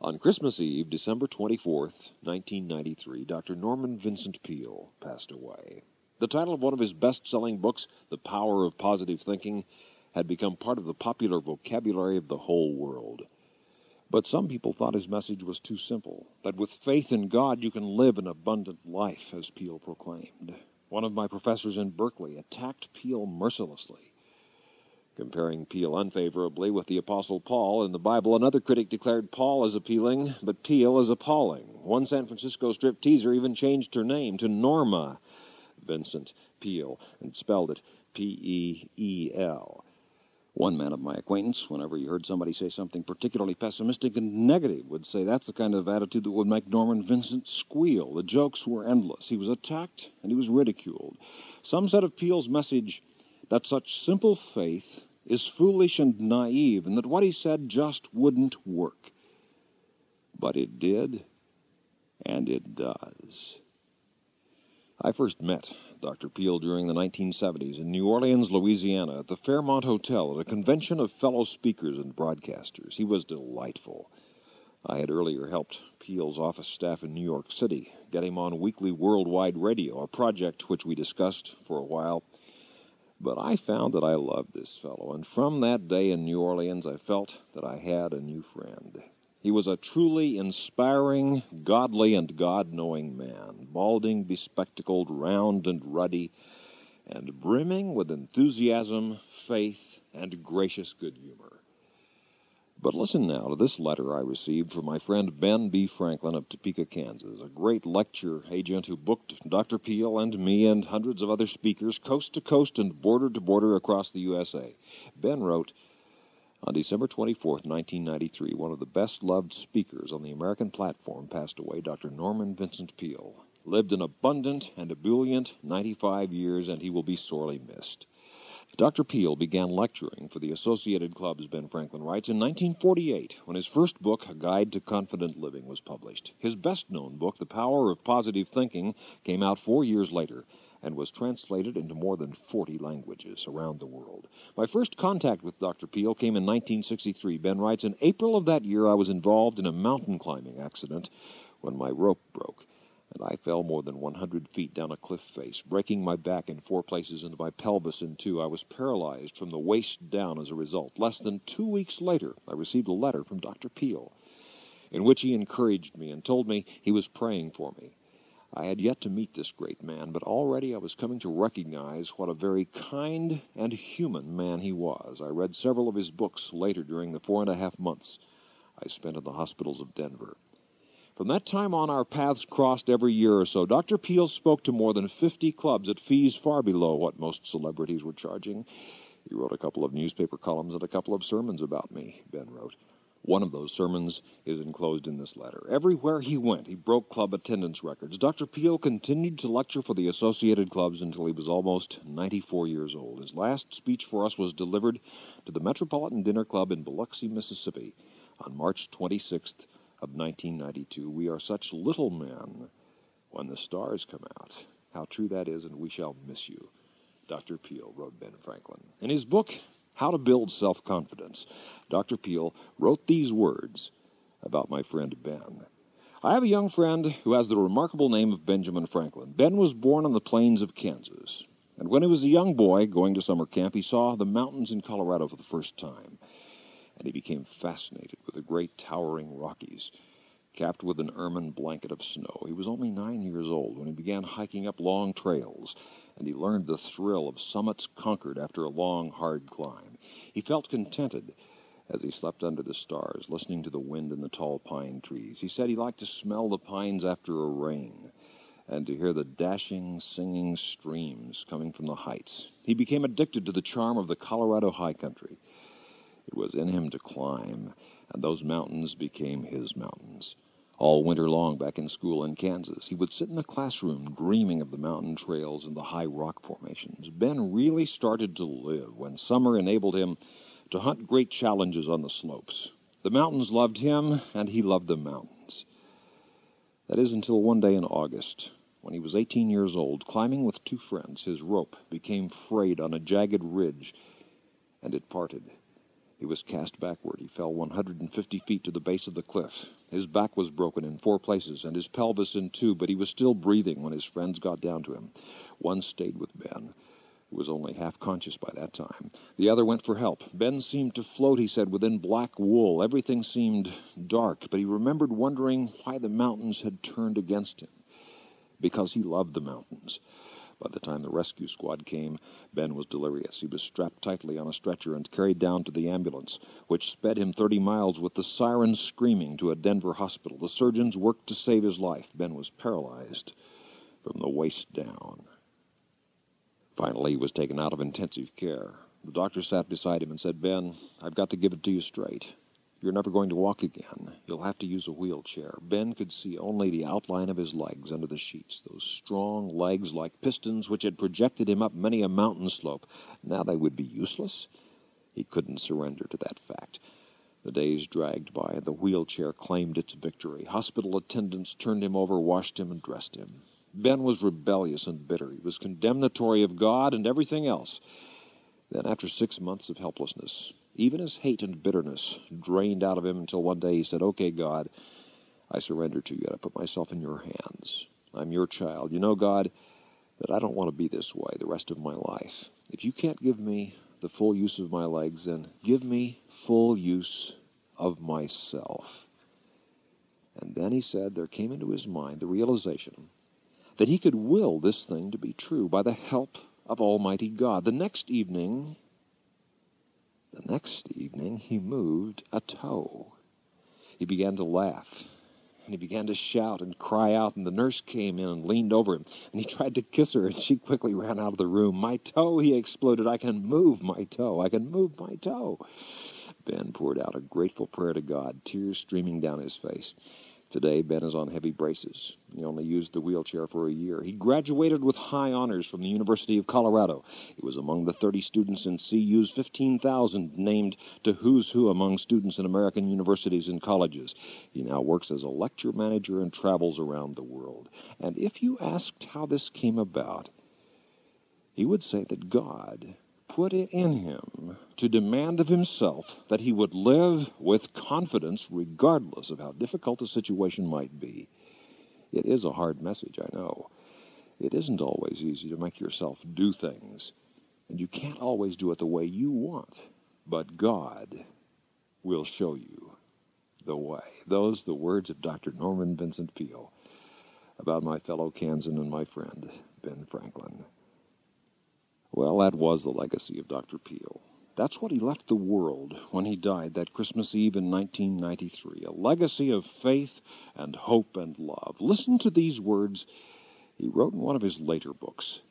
On Christmas Eve, December 24th, 1993, Dr. Norman Vincent Peale passed away. The title of one of his best selling books, The Power of Positive Thinking, had become part of the popular vocabulary of the whole world. But some people thought his message was too simple, that with faith in God you can live an abundant life, as Peale proclaimed. One of my professors in Berkeley attacked Peale mercilessly comparing Peale unfavorably with the Apostle Paul in the Bible. Another critic declared Paul as appealing, but Peale as appalling. One San Francisco strip teaser even changed her name to Norma Vincent Peel and spelled it P E E L. One man of my acquaintance, whenever he heard somebody say something particularly pessimistic and negative, would say that's the kind of attitude that would make Norman Vincent squeal. The jokes were endless. He was attacked and he was ridiculed. Some said of Peale's message that such simple faith is foolish and naive, and that what he said just wouldn't work. But it did, and it does. I first met Dr. Peale during the 1970s in New Orleans, Louisiana, at the Fairmont Hotel at a convention of fellow speakers and broadcasters. He was delightful. I had earlier helped Peale's office staff in New York City get him on weekly worldwide radio, a project which we discussed for a while but I found that I loved this fellow, and from that day in New Orleans I felt that I had a new friend. He was a truly inspiring, godly, and God knowing man, balding, bespectacled, round and ruddy, and brimming with enthusiasm, faith, and gracious good humor. But listen now to this letter I received from my friend Ben B. Franklin of Topeka, Kansas, a great lecture agent who booked Dr. Peale and me and hundreds of other speakers coast to coast and border to border across the USA. Ben wrote, on December 24, 1993, one of the best loved speakers on the American platform passed away, Dr. Norman Vincent Peale. Lived an abundant and ebullient 95 years, and he will be sorely missed. Dr. Peale began lecturing for the Associated Clubs, Ben Franklin writes, in 1948 when his first book, A Guide to Confident Living, was published. His best known book, The Power of Positive Thinking, came out four years later and was translated into more than 40 languages around the world. My first contact with Dr. Peale came in 1963. Ben writes, In April of that year, I was involved in a mountain climbing accident when my rope broke and I fell more than 100 feet down a cliff face, breaking my back in four places and my pelvis in two. I was paralyzed from the waist down as a result. Less than two weeks later, I received a letter from Dr. Peale, in which he encouraged me and told me he was praying for me. I had yet to meet this great man, but already I was coming to recognize what a very kind and human man he was. I read several of his books later during the four and a half months I spent in the hospitals of Denver. From that time on, our paths crossed every year or so. Dr. Peale spoke to more than 50 clubs at fees far below what most celebrities were charging. He wrote a couple of newspaper columns and a couple of sermons about me, Ben wrote. One of those sermons is enclosed in this letter. Everywhere he went, he broke club attendance records. Dr. Peale continued to lecture for the Associated Clubs until he was almost 94 years old. His last speech for us was delivered to the Metropolitan Dinner Club in Biloxi, Mississippi on March 26th, of 1992. We are such little men when the stars come out. How true that is, and we shall miss you. Dr. Peale wrote Ben Franklin. In his book, How to Build Self Confidence, Dr. Peale wrote these words about my friend Ben. I have a young friend who has the remarkable name of Benjamin Franklin. Ben was born on the plains of Kansas, and when he was a young boy going to summer camp, he saw the mountains in Colorado for the first time and he became fascinated with the great towering Rockies, capped with an ermine blanket of snow. He was only nine years old when he began hiking up long trails, and he learned the thrill of summits conquered after a long, hard climb. He felt contented as he slept under the stars, listening to the wind in the tall pine trees. He said he liked to smell the pines after a rain and to hear the dashing, singing streams coming from the heights. He became addicted to the charm of the Colorado high country. It was in him to climb, and those mountains became his mountains. All winter long back in school in Kansas, he would sit in the classroom dreaming of the mountain trails and the high rock formations. Ben really started to live when summer enabled him to hunt great challenges on the slopes. The mountains loved him, and he loved the mountains. That is until one day in August, when he was 18 years old, climbing with two friends, his rope became frayed on a jagged ridge, and it parted He was cast backward. He fell 150 feet to the base of the cliff. His back was broken in four places and his pelvis in two, but he was still breathing when his friends got down to him. One stayed with Ben, who was only half conscious by that time. The other went for help. Ben seemed to float, he said, within black wool. Everything seemed dark, but he remembered wondering why the mountains had turned against him. Because he loved the mountains. By the time the rescue squad came, Ben was delirious. He was strapped tightly on a stretcher and carried down to the ambulance, which sped him 30 miles with the sirens screaming to a Denver hospital. The surgeons worked to save his life. Ben was paralyzed from the waist down. Finally, he was taken out of intensive care. The doctor sat beside him and said, Ben, I've got to give it to you straight. You're never going to walk again. You'll have to use a wheelchair. Ben could see only the outline of his legs under the sheets, those strong legs like pistons which had projected him up many a mountain slope. Now they would be useless. He couldn't surrender to that fact. The days dragged by, and the wheelchair claimed its victory. Hospital attendants turned him over, washed him, and dressed him. Ben was rebellious and bitter. He was condemnatory of God and everything else. Then, after six months of helplessness, even his hate and bitterness drained out of him until one day he said, Okay, God, I surrender to you. I put myself in your hands. I'm your child. You know, God, that I don't want to be this way the rest of my life. If you can't give me the full use of my legs, then give me full use of myself. And then he said there came into his mind the realization that he could will this thing to be true by the help of Almighty God. The next evening, the next evening he moved a toe. He began to laugh, and he began to shout and cry out, and the nurse came in and leaned over him, and he tried to kiss her, and she quickly ran out of the room. My toe, he exploded. I can move my toe. I can move my toe. Ben poured out a grateful prayer to God, tears streaming down his face. Today, Ben is on heavy braces. He only used the wheelchair for a year. He graduated with high honors from the University of Colorado. He was among the 30 students in CU's 15,000 named to who's who among students in American universities and colleges. He now works as a lecture manager and travels around the world. And if you asked how this came about, he would say that God put it in him to demand of himself that he would live with confidence regardless of how difficult the situation might be. It is a hard message, I know. It isn't always easy to make yourself do things, and you can't always do it the way you want, but God will show you the way. Those the words of Dr. Norman Vincent Peale about my fellow Kansan and my friend, Ben Franklin. Well, that was the legacy of Dr. Peale. That's what he left the world when he died that Christmas Eve in 1993 a legacy of faith and hope and love. Listen to these words he wrote in one of his later books.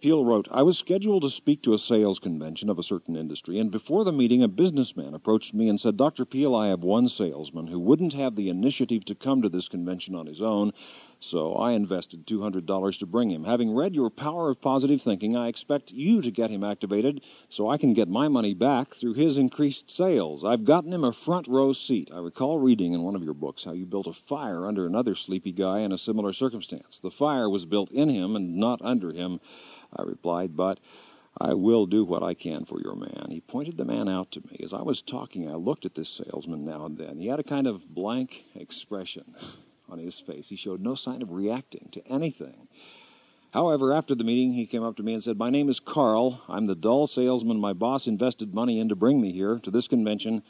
Peale wrote, I was scheduled to speak to a sales convention of a certain industry, and before the meeting, a businessman approached me and said, Dr. Peale, I have one salesman who wouldn't have the initiative to come to this convention on his own, so I invested $200 to bring him. Having read your power of positive thinking, I expect you to get him activated so I can get my money back through his increased sales. I've gotten him a front row seat. I recall reading in one of your books how you built a fire under another sleepy guy in a similar circumstance. The fire was built in him and not under him. I replied, but I will do what I can for your man. He pointed the man out to me. As I was talking, I looked at this salesman now and then. He had a kind of blank expression on his face. He showed no sign of reacting to anything. However, after the meeting, he came up to me and said, My name is Carl. I'm the dull salesman my boss invested money in to bring me here to this convention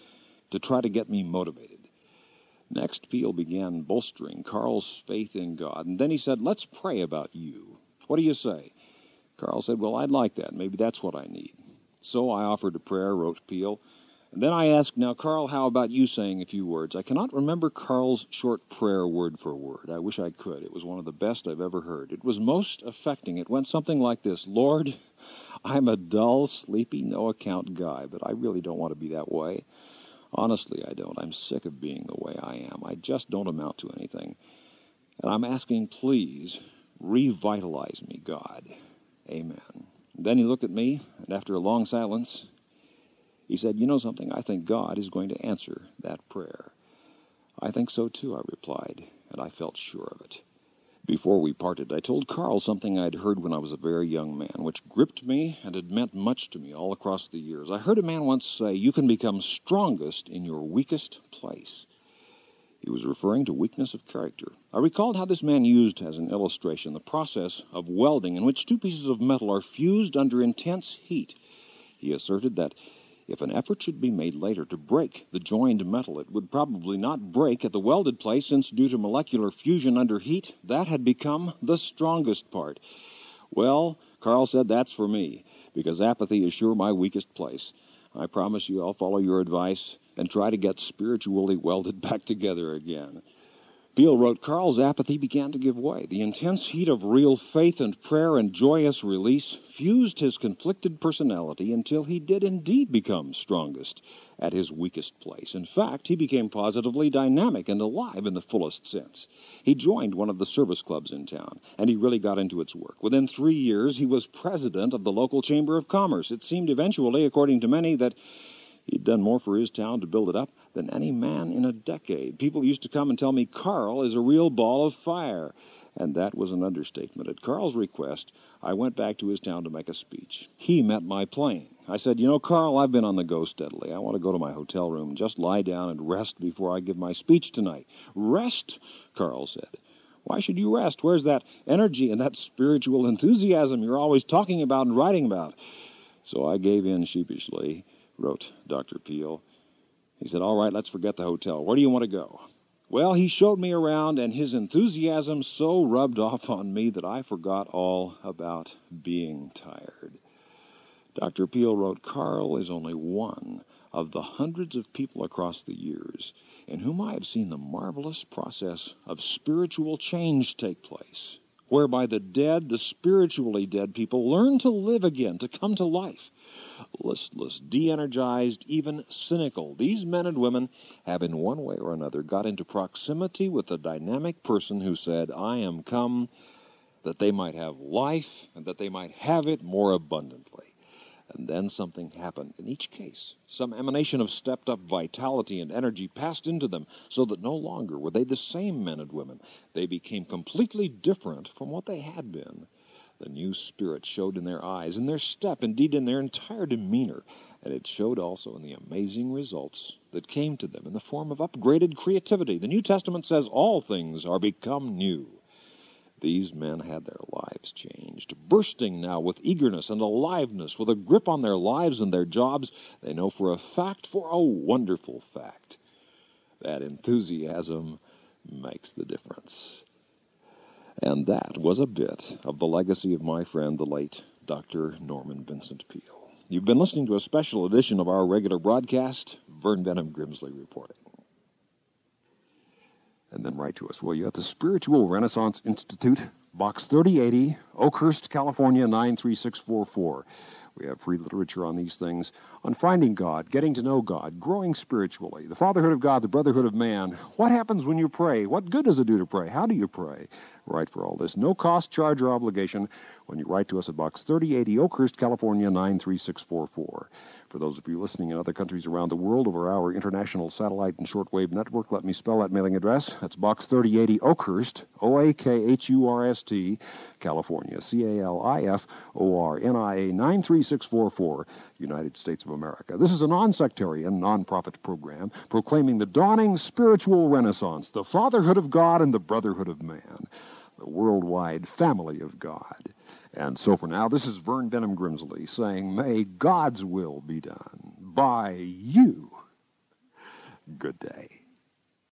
to try to get me motivated. Next, Peale began bolstering Carl's faith in God, and then he said, Let's pray about you. What do you say? Carl said, Well, I'd like that. Maybe that's what I need. So I offered a prayer, wrote Peale. And then I asked, Now, Carl, how about you saying a few words? I cannot remember Carl's short prayer word for word. I wish I could. It was one of the best I've ever heard. It was most affecting. It went something like this Lord, I'm a dull, sleepy, no account guy, but I really don't want to be that way. Honestly, I don't. I'm sick of being the way I am. I just don't amount to anything. And I'm asking, please, revitalize me, God. Amen. Then he looked at me, and after a long silence, he said, You know something? I think God is going to answer that prayer. I think so too, I replied, and I felt sure of it. Before we parted, I told Carl something I had heard when I was a very young man, which gripped me and had meant much to me all across the years. I heard a man once say, You can become strongest in your weakest place. He was referring to weakness of character. I recalled how this man used as an illustration the process of welding in which two pieces of metal are fused under intense heat. He asserted that if an effort should be made later to break the joined metal, it would probably not break at the welded place, since due to molecular fusion under heat, that had become the strongest part. Well, Carl said that's for me, because apathy is sure my weakest place. I promise you I'll follow your advice and try to get spiritually welded back together again. Peale wrote, Carl's apathy began to give way. The intense heat of real faith and prayer and joyous release fused his conflicted personality until he did indeed become strongest at his weakest place. In fact, he became positively dynamic and alive in the fullest sense. He joined one of the service clubs in town, and he really got into its work. Within three years, he was president of the local Chamber of Commerce. It seemed eventually, according to many, that he'd done more for his town to build it up than any man in a decade. People used to come and tell me Carl is a real ball of fire. And that was an understatement. At Carl's request, I went back to his town to make a speech. He met my plane. I said, You know, Carl, I've been on the go steadily. I want to go to my hotel room just lie down and rest before I give my speech tonight. Rest? Carl said. Why should you rest? Where's that energy and that spiritual enthusiasm you're always talking about and writing about? So I gave in sheepishly, wrote Dr. Peale. He said, All right, let's forget the hotel. Where do you want to go? Well, he showed me around, and his enthusiasm so rubbed off on me that I forgot all about being tired. Dr. Peale wrote, Carl is only one of the hundreds of people across the years in whom I have seen the marvelous process of spiritual change take place, whereby the dead, the spiritually dead people, learn to live again, to come to life listless, de energized, even cynical. These men and women have, in one way or another, got into proximity with the dynamic person who said, I am come that they might have life and that they might have it more abundantly. And then something happened in each case. Some emanation of stepped up vitality and energy passed into them, so that no longer were they the same men and women. They became completely different from what they had been. The new spirit showed in their eyes, in their step, indeed in their entire demeanor, and it showed also in the amazing results that came to them in the form of upgraded creativity. The New Testament says all things are become new. These men had their lives changed, bursting now with eagerness and aliveness, with a grip on their lives and their jobs. They know for a fact, for a wonderful fact, that enthusiasm makes the difference. And that was a bit of the legacy of my friend, the late Dr. Norman Vincent Peale. You've been listening to a special edition of our regular broadcast, Vern Benham Grimsley reporting. And then write to us, will you, at the Spiritual Renaissance Institute, Box 3080, Oakhurst, California 93644. We have free literature on these things, on finding God, getting to know God, growing spiritually, the fatherhood of God, the brotherhood of man. What happens when you pray? What good does it do to pray? How do you pray? Write for all this. No cost, charge, or obligation when you write to us at Box 3080, Oakhurst, California 93644. For those of you listening in other countries around the world over our international satellite and shortwave network, let me spell that mailing address. That's Box 3080 Oakhurst, O A K H U R S T, California, C A L I F O R N I A 93644, United States of America. This is a non sectarian, non profit program proclaiming the dawning spiritual renaissance, the fatherhood of God and the brotherhood of man, the worldwide family of God. And so for now, this is Vern Benham Grimsley saying, May God's will be done by you. Good day.